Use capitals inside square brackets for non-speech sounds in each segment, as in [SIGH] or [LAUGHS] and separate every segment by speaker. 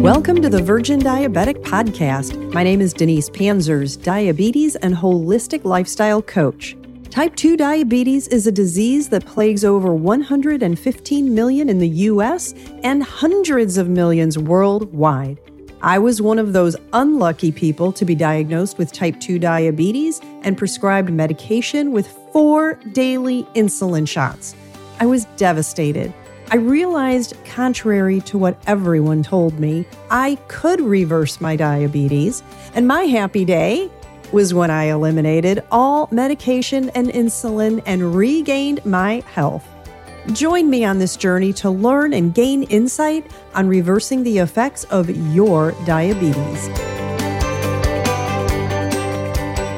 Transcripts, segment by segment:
Speaker 1: Welcome to the Virgin Diabetic Podcast. My name is Denise Pancyrz, diabetes and holistic lifestyle coach. Type 2 diabetes is a disease that plagues over 115 million in the US and hundreds of millions worldwide. I was one of those unlucky people to be diagnosed with type 2 diabetes and prescribed medication with four daily insulin shots. I was devastated. I realized, contrary to what everyone told me, I could reverse my diabetes, and my happy day was when I eliminated all medication and insulin and regained my health. Join me on this journey to learn and gain insight on reversing the effects of your diabetes.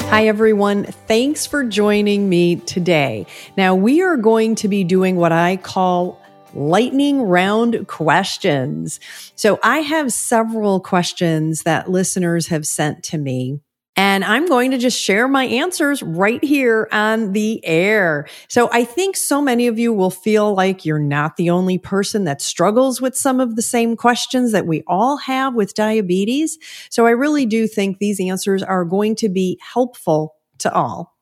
Speaker 1: Hi, everyone. Thanks for joining me today. Now, we are going to be doing what I call lightning round questions. So, I have several questions that listeners have sent to me. And I'm going to just share my answers right here on the air. So I think so many of you will feel like you're not the only person that struggles with some of the same questions that we all have with diabetes. So I really do think these answers are going to be helpful to all.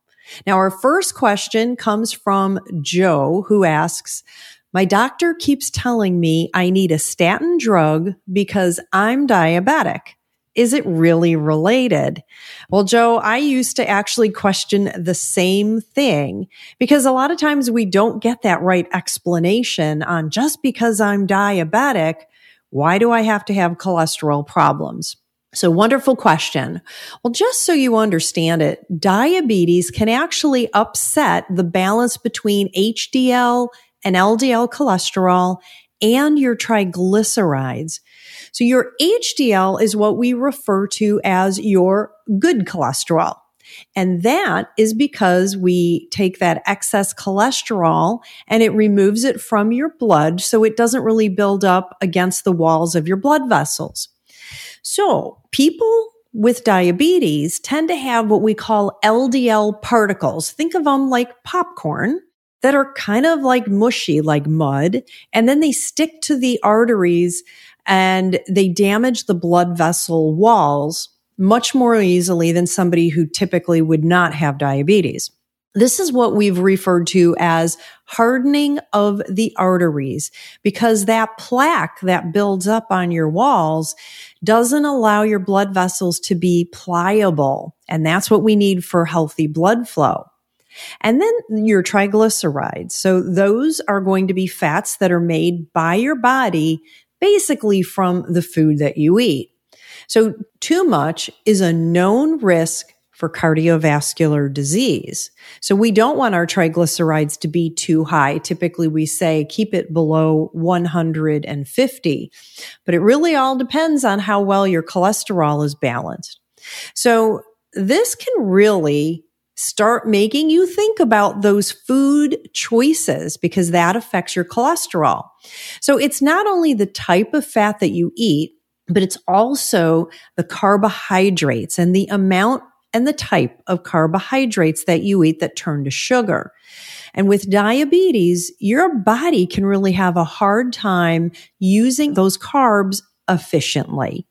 Speaker 1: Now, our first question comes from Joe, who asks, my doctor keeps telling me I need a statin drug because I'm diabetic. Is it really related? Well, Joe, I used to actually question the same thing because a lot of times we don't get that right explanation on just because I'm diabetic, why do I have to have cholesterol problems? So wonderful question. Well, just so you understand it, diabetes can actually upset the balance between HDL and LDL cholesterol and your triglycerides. So your HDL is what we refer to as your good cholesterol. And that is because we take that excess cholesterol and it removes it from your blood so it doesn't really build up against the walls of your blood vessels. So people with diabetes tend to have what we call LDL particles. Think of them like popcorn that are kind of like mushy, like mud, and then they stick to the arteries and they damage the blood vessel walls much more easily than somebody who typically would not have diabetes. This is what we've referred to as hardening of the arteries because that plaque that builds up on your walls doesn't allow your blood vessels to be pliable. And that's what we need for healthy blood flow. And then your triglycerides. So those are going to be fats that are made by your body basically from the food that you eat. So too much is a known risk for cardiovascular disease. So we don't want our triglycerides to be too high. Typically we say keep it below 150, but it really all depends on how well your cholesterol is balanced. So this can really start making you think about those food choices because that affects your cholesterol. So it's not only the type of fat that you eat, but it's also the carbohydrates and the amount and the type of carbohydrates that you eat that turn to sugar. And with diabetes, your body can really have a hard time using those carbs efficiently.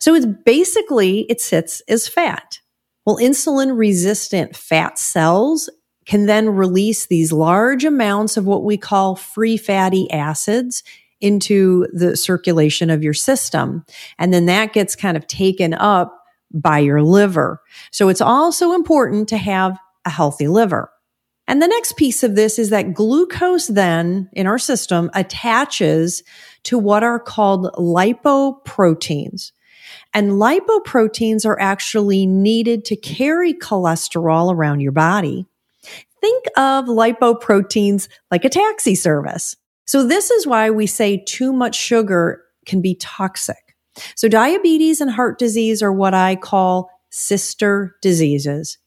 Speaker 1: So it's basically, it sits as fat. Well, insulin resistant fat cells can then release these large amounts of what we call free fatty acids into the circulation of your system. And then that gets kind of taken up by your liver. So it's also important to have a healthy liver. And the next piece of this is that glucose then in our system attaches to what are called lipoproteins. And lipoproteins are actually needed to carry cholesterol around your body. Think of lipoproteins like a taxi service. So this is why we say too much sugar can be toxic. So diabetes and heart disease are what I call sister diseases.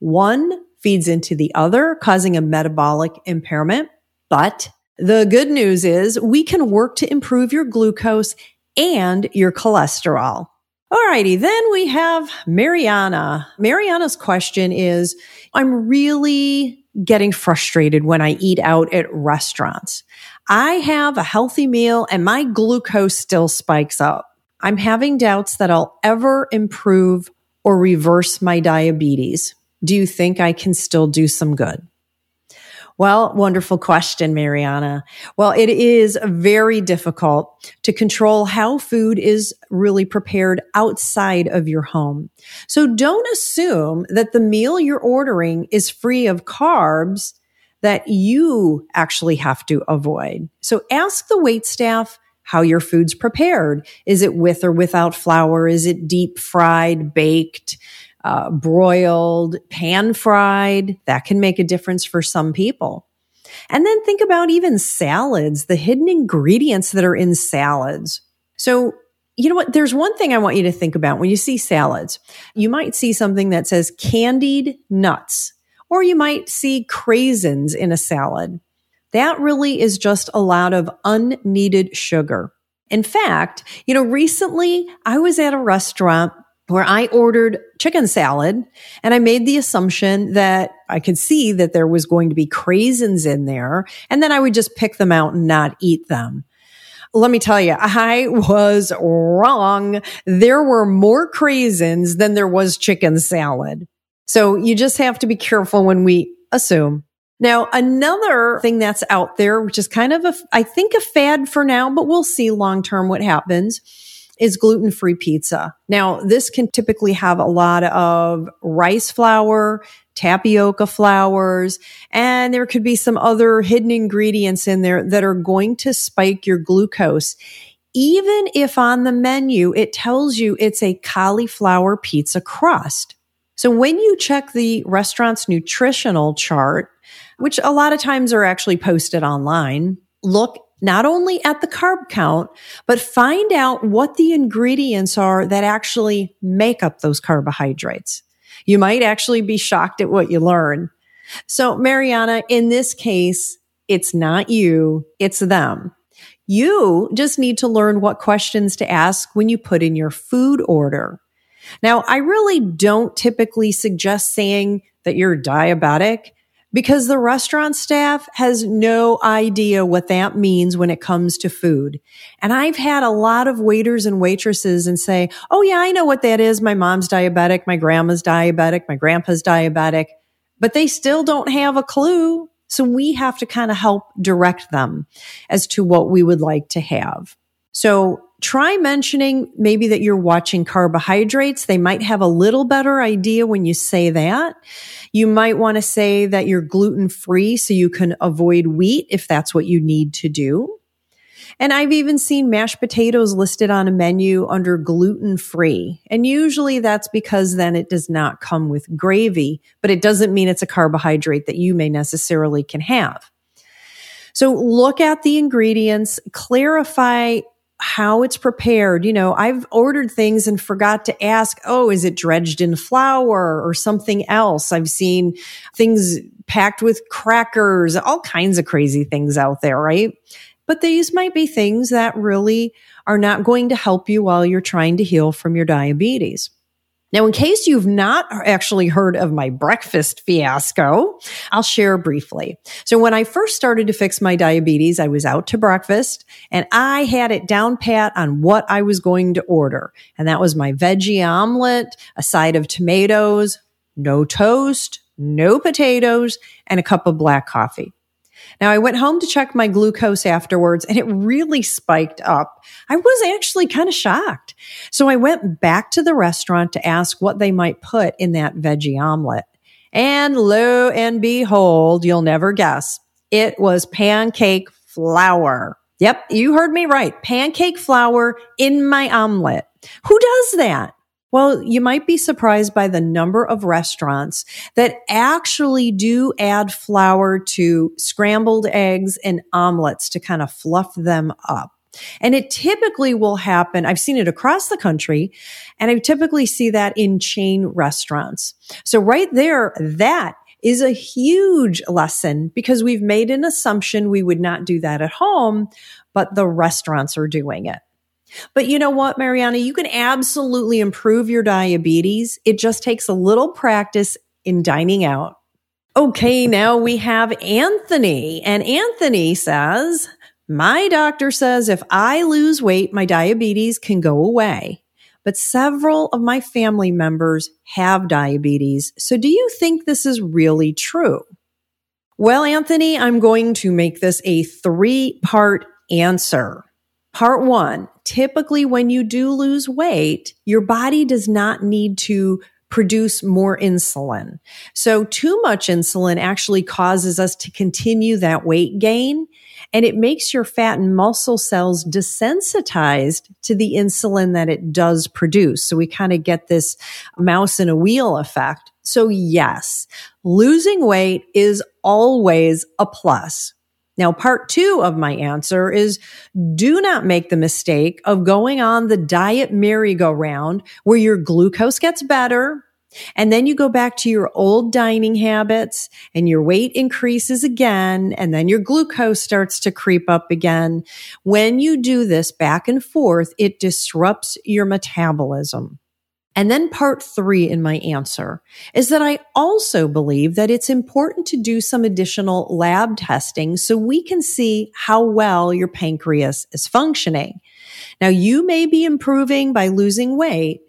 Speaker 1: One feeds into the other, causing a metabolic impairment. But the good news is we can work to improve your glucose and your cholesterol. Alrighty, then we have Mariana. Mariana's question is, I'm really getting frustrated when I eat out at restaurants. I have a healthy meal and my glucose still spikes up. I'm having doubts that I'll ever improve or reverse my diabetes. Do you think I can still do some good? Well, wonderful question, Mariana. Well, it is very difficult to control how food is really prepared outside of your home. So don't assume that the meal you're ordering is free of carbs that you actually have to avoid. So ask the wait staff how your food's prepared. Is it with or without flour? Is it deep fried, baked? Uh, broiled, pan fried. That can make a difference for some people. And then think about even salads, the hidden ingredients that are in salads. So, you know what? There's one thing I want you to think about when you see salads. You might see something that says candied nuts, or you might see craisins in a salad. That really is just a lot of unneeded sugar. In fact, you know, recently I was at a restaurant where I ordered chicken salad and I made the assumption that I could see that there was going to be craisins in there and then I would just pick them out and not eat them. Let me tell you, I was wrong. There were more craisins than there was chicken salad. So you just have to be careful when we assume. Now, another thing that's out there, which is kind of a, I think a fad for now, but we'll see long term what happens is gluten free pizza. Now, this can typically have a lot of rice flour, tapioca flours, and there could be some other hidden ingredients in there that are going to spike your glucose. Even if on the menu it tells you it's a cauliflower pizza crust. So when you check the restaurant's nutritional chart, which a lot of times are actually posted online, look not only at the carb count, but find out what the ingredients are that actually make up those carbohydrates. You might actually be shocked at what you learn. So, Mariana, in this case, it's not you, it's them. You just need to learn what questions to ask when you put in your food order. Now, I really don't typically suggest saying that you're diabetic because the restaurant staff has no idea what that means when it comes to food. And I've had a lot of waiters and waitresses and say, Oh yeah, I know what that is. My mom's diabetic. My grandma's diabetic. My grandpa's diabetic, but they still don't have a clue. So we have to kind of help direct them as to what we would like to have. So try mentioning maybe that you're watching carbohydrates. They might have a little better idea when you say that. You might want to say that you're gluten free so you can avoid wheat if that's what you need to do. And I've even seen mashed potatoes listed on a menu under gluten free. And usually that's because then it does not come with gravy, but it doesn't mean it's a carbohydrate that you may necessarily can have. So look at the ingredients, clarify how it's prepared. You know, I've ordered things and forgot to ask, oh, is it dredged in flour or something else? I've seen things packed with crackers, all kinds of crazy things out there, right? But these might be things that really are not going to help you while you're trying to heal from your diabetes. Now, in case you've not actually heard of my breakfast fiasco, I'll share briefly. So when I first started to fix my diabetes, I was out to breakfast and I had it down pat on what I was going to order. And that was my veggie omelet, a side of tomatoes, no toast, no potatoes, and a cup of black coffee. Now I went home to check my glucose afterwards and it really spiked up. I was actually kind of shocked. So I went back to the restaurant to ask what they might put in that veggie omelet. And lo and behold, you'll never guess. It was pancake flour. Yep, you heard me right. Pancake flour in my omelet. Who does that? Well, you might be surprised by the number of restaurants that actually do add flour to scrambled eggs and omelets to kind of fluff them up. And it typically will happen. I've seen it across the country and I typically see that in chain restaurants. So right there, that is a huge lesson because we've made an assumption we would not do that at home, but the restaurants are doing it. But you know what, Mariana? You can absolutely improve your diabetes. It just takes a little practice in dining out. Okay, now we have Anthony. And Anthony says, My doctor says if I lose weight, my diabetes can go away. But several of my family members have diabetes. So do you think this is really true? Well, Anthony, I'm going to make this a three part answer. Part one, typically when you do lose weight, your body does not need to produce more insulin. So too much insulin actually causes us to continue that weight gain and it makes your fat and muscle cells desensitized to the insulin that it does produce. So we kind of get this mouse in a wheel effect. So yes, losing weight is always a plus. Now, part two of my answer is do not make the mistake of going on the diet merry-go-round where your glucose gets better, and then you go back to your old dining habits and your weight increases again. And then your glucose starts to creep up again. When you do this back and forth, it disrupts your metabolism. And then part three in my answer is that I also believe that it's important to do some additional lab testing so we can see how well your pancreas is functioning. Now you may be improving by losing weight,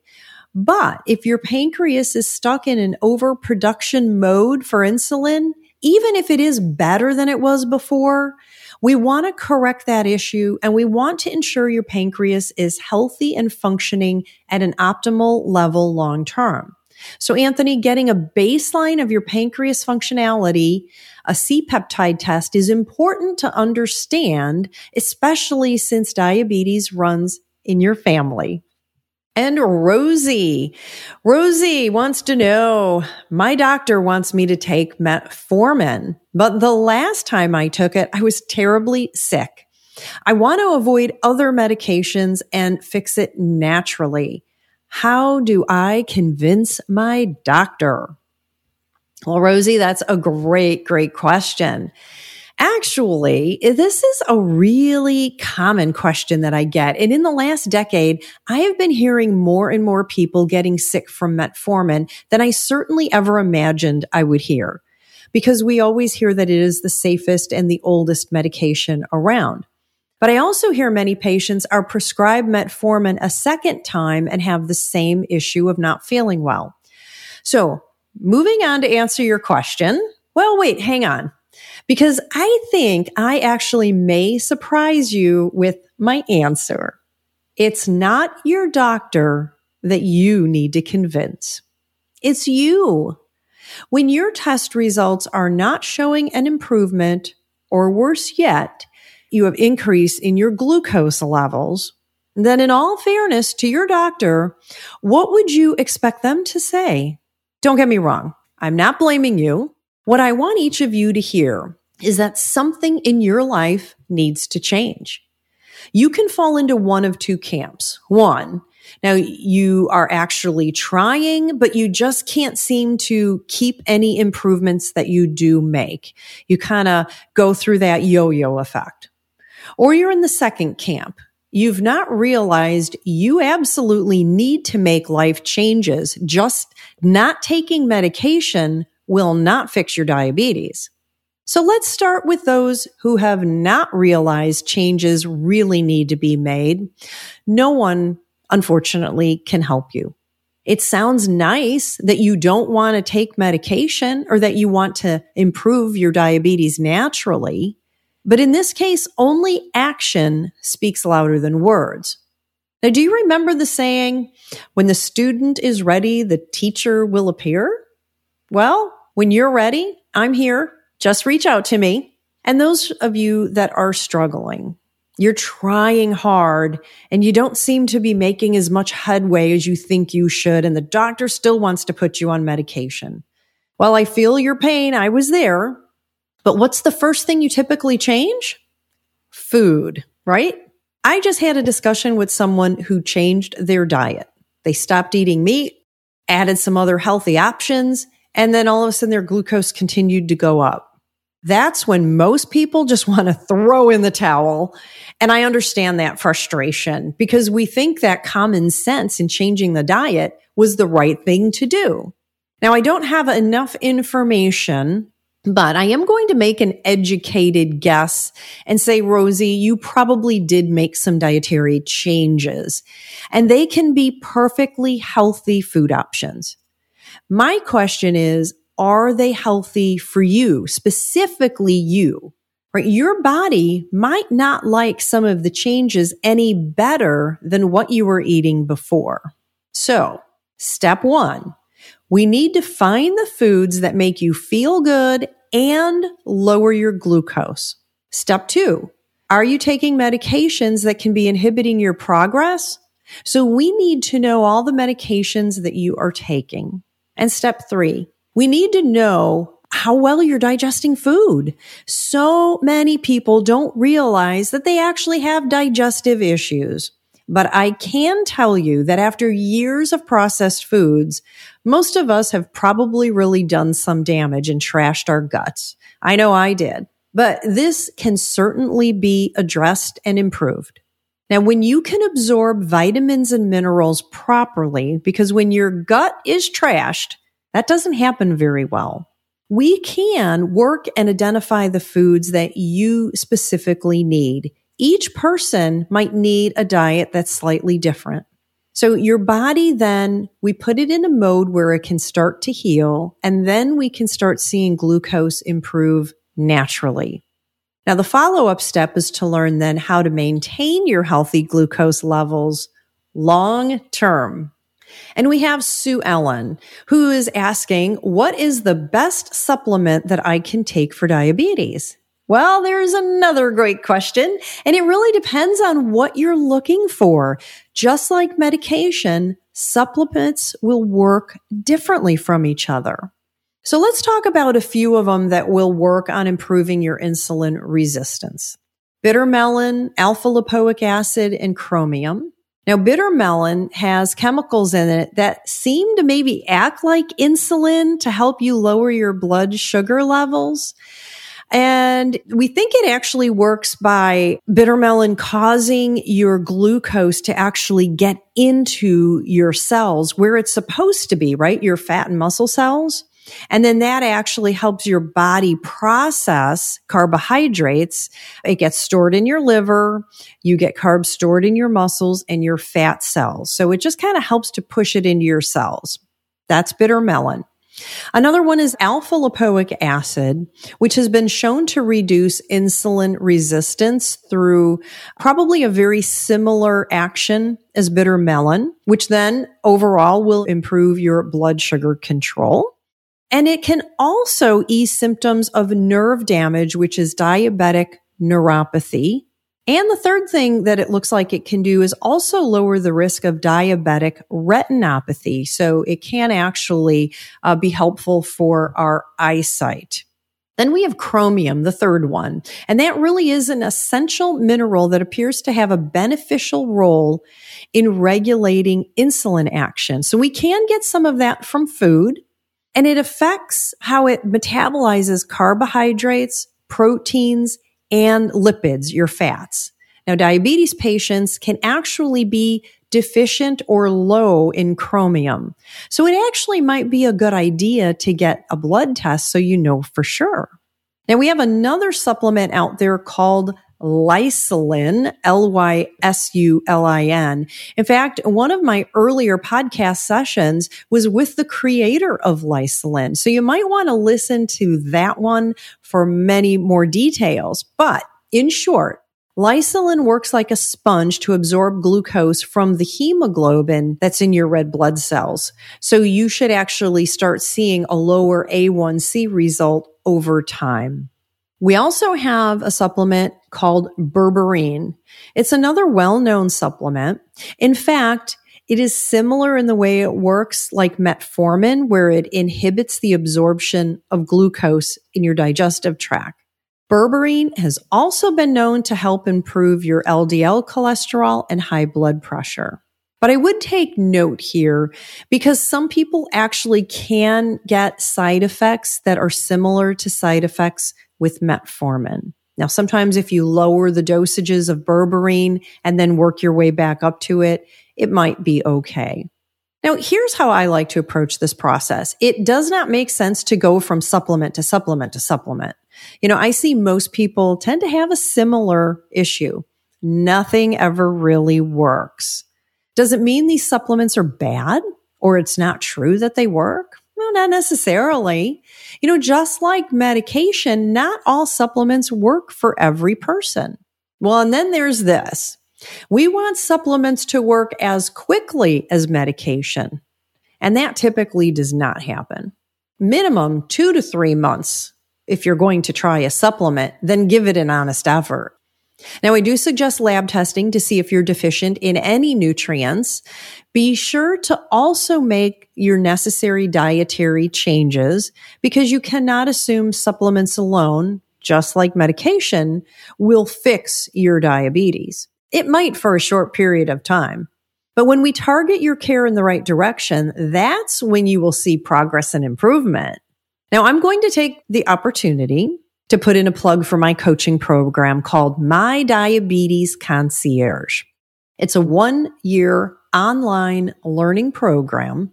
Speaker 1: but if your pancreas is stuck in an overproduction mode for insulin, even if it is better than it was before, we want to correct that issue and we want to ensure your pancreas is healthy and functioning at an optimal level long term. So Anthony, getting a baseline of your pancreas functionality, a C-peptide test is important to understand, especially since diabetes runs in your family. And Rosie. Rosie wants to know, my doctor wants me to take metformin, but the last time I took it, I was terribly sick. I want to avoid other medications and fix it naturally. How do I convince my doctor? Well, Rosie, that's a great, great question. Actually, this is a really common question that I get. And in the last decade, I have been hearing more and more people getting sick from metformin than I certainly ever imagined I would hear. Because we always hear that it is the safest and the oldest medication around. But I also hear many patients are prescribed metformin a second time and have the same issue of not feeling well. So moving on to answer your question. Well, wait, hang on because I think I actually may surprise you with my answer. It's not your doctor that you need to convince. It's you. When your test results are not showing an improvement, or worse yet, you have increase in your glucose levels, then in all fairness to your doctor, what would you expect them to say? Don't get me wrong. I'm not blaming you. What I want each of you to hear is that something in your life needs to change. You can fall into one of two camps. One, now you are actually trying, but you just can't seem to keep any improvements that you do make. You kind of go through that yo-yo effect. Or you're in the second camp. You've not realized you absolutely need to make life changes. Just not taking medication will not fix your diabetes. So let's start with those who have not realized changes really need to be made. No one, unfortunately, can help you. It sounds nice that you don't want to take medication or that you want to improve your diabetes naturally. But in this case, only action speaks louder than words. Now, do you remember the saying, when the student is ready, the teacher will appear? Well, when you're ready, I'm here. Just reach out to me. And those of you that are struggling, you're trying hard and you don't seem to be making as much headway as you think you should. And the doctor still wants to put you on medication. Well, I feel your pain. I was there. But what's the first thing you typically change? Food, right? I just had a discussion with someone who changed their diet. They stopped eating meat, added some other healthy options, and then all of a sudden their glucose continued to go up. That's when most people just [LAUGHS] want to throw in the towel. And I understand that frustration because we think that common sense in changing the diet was the right thing to do. Now, I don't have enough information But I am going to make an educated guess and say, Rosie, you probably did make some dietary changes and they can be perfectly healthy food options. My question is, are they healthy for you, specifically you? Right? Your body might not like some of the changes any better than what you were eating before. So step one, we need to find the foods that make you feel good and lower your glucose. Step two, are you taking medications that can be inhibiting your progress? So we need to know all the medications that you are taking. And step three, we need to know how well you're digesting food. So many people don't realize that they actually have digestive issues. But I can tell you that after years of processed foods, most of us have probably really done some damage and trashed our guts. I know I did, but this can certainly be addressed and improved. Now, when you can absorb vitamins and minerals properly, because when your gut is trashed, that doesn't happen very well. We can work and identify the foods that you specifically need. Each person might need a diet that's slightly different. So your body then, we put it in a mode where it can start to heal and then we can start seeing glucose improve naturally. Now the follow up step is to learn then how to maintain your healthy glucose levels long term. And we have Sue Ellen, who is asking, what is the best supplement that I can take for diabetes? Well, there's another great question, and it really depends on what you're looking for. Just like medication, supplements will work differently from each other. So let's talk about a few of them that will work on improving your insulin resistance. Bitter melon, alpha lipoic acid, and chromium. Now, bitter melon has chemicals in it that seem to maybe act like insulin to help you lower your blood sugar levels. And we think it actually works by bitter melon causing your glucose to actually get into your cells where it's supposed to be, right? Your fat and muscle cells. And then that actually helps your body process carbohydrates. It gets stored in your liver. You get carbs stored in your muscles and your fat cells. So it just kind of helps to push it into your cells. That's bitter melon. Another one is alpha lipoic acid, which has been shown to reduce insulin resistance through probably a very similar action as bitter melon, which then overall will improve your blood sugar control. And it can also ease symptoms of nerve damage, which is diabetic neuropathy. And the third thing that it looks like it can do is also lower the risk of diabetic retinopathy. So it can actually uh, be helpful for our eyesight. Then we have chromium, the third one. And that really is an essential mineral that appears to have a beneficial role in regulating insulin action. So we can get some of that from food and it affects how it metabolizes carbohydrates, proteins, and lipids, your fats. Now, diabetes patients can actually be deficient or low in chromium. So it actually might be a good idea to get a blood test so you know for sure. Now we have another supplement out there called Lysulin, L-Y-S-U-L-I-N. In fact, one of my earlier podcast sessions was with the creator of Lysulin. So you might want to listen to that one for many more details. But in short, Lysulin works like a sponge to absorb glucose from the hemoglobin that's in your red blood cells. So you should actually start seeing a lower A1C result over time. We also have a supplement called berberine. It's another well-known supplement. In fact, it is similar in the way it works like metformin, where it inhibits the absorption of glucose in your digestive tract. Berberine has also been known to help improve your LDL cholesterol and high blood pressure. But I would take note here because some people actually can get side effects that are similar to side effects with metformin. Now, sometimes if you lower the dosages of berberine and then work your way back up to it, it might be okay. Now, here's how I like to approach this process. It does not make sense to go from supplement to supplement to supplement. You know, I see most people tend to have a similar issue. Nothing ever really works. Does it mean these supplements are bad or it's not true that they work? Well, not necessarily. You know, just like medication, not all supplements work for every person. Well, and then there's this. We want supplements to work as quickly as medication. And that typically does not happen. Minimum two to three months if you're going to try a supplement, then give it an honest effort. Now, I do suggest lab testing to see if you're deficient in any nutrients. Be sure to also make your necessary dietary changes because you cannot assume supplements alone, just like medication, will fix your diabetes. It might for a short period of time. But when we target your care in the right direction, that's when you will see progress and improvement. Now, I'm going to take the opportunity to put in a plug for my coaching program called My Diabetes Concierge. It's a one year online learning program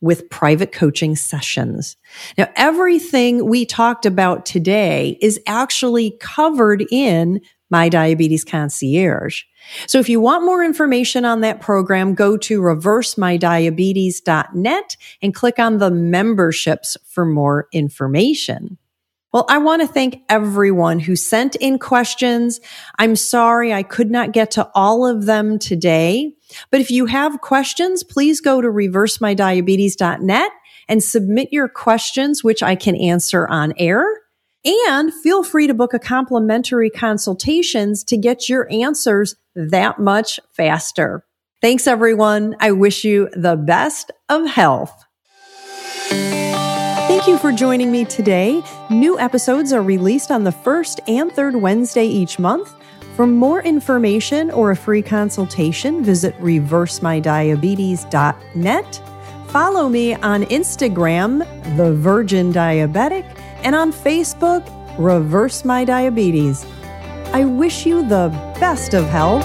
Speaker 1: with private coaching sessions. Now, everything we talked about today is actually covered in my Diabetes Concierge. So if you want more information on that program, go to reversemydiabetes.net and click on the memberships for more information. Well, I want to thank everyone who sent in questions. I'm sorry I could not get to all of them today, but if you have questions, please go to reversemydiabetes.net and submit your questions, which I can answer on air. And feel free to book a complimentary consultations to get your answers that much faster. Thanks everyone. I wish you the best of health. Thank you for joining me today. New episodes are released on the first and third Wednesday each month. For more information or a free consultation, visit reversemydiabetes.net. Follow me on Instagram, The Virgin Diabetic and on Facebook, Reverse My Diabetes. I wish you the best of health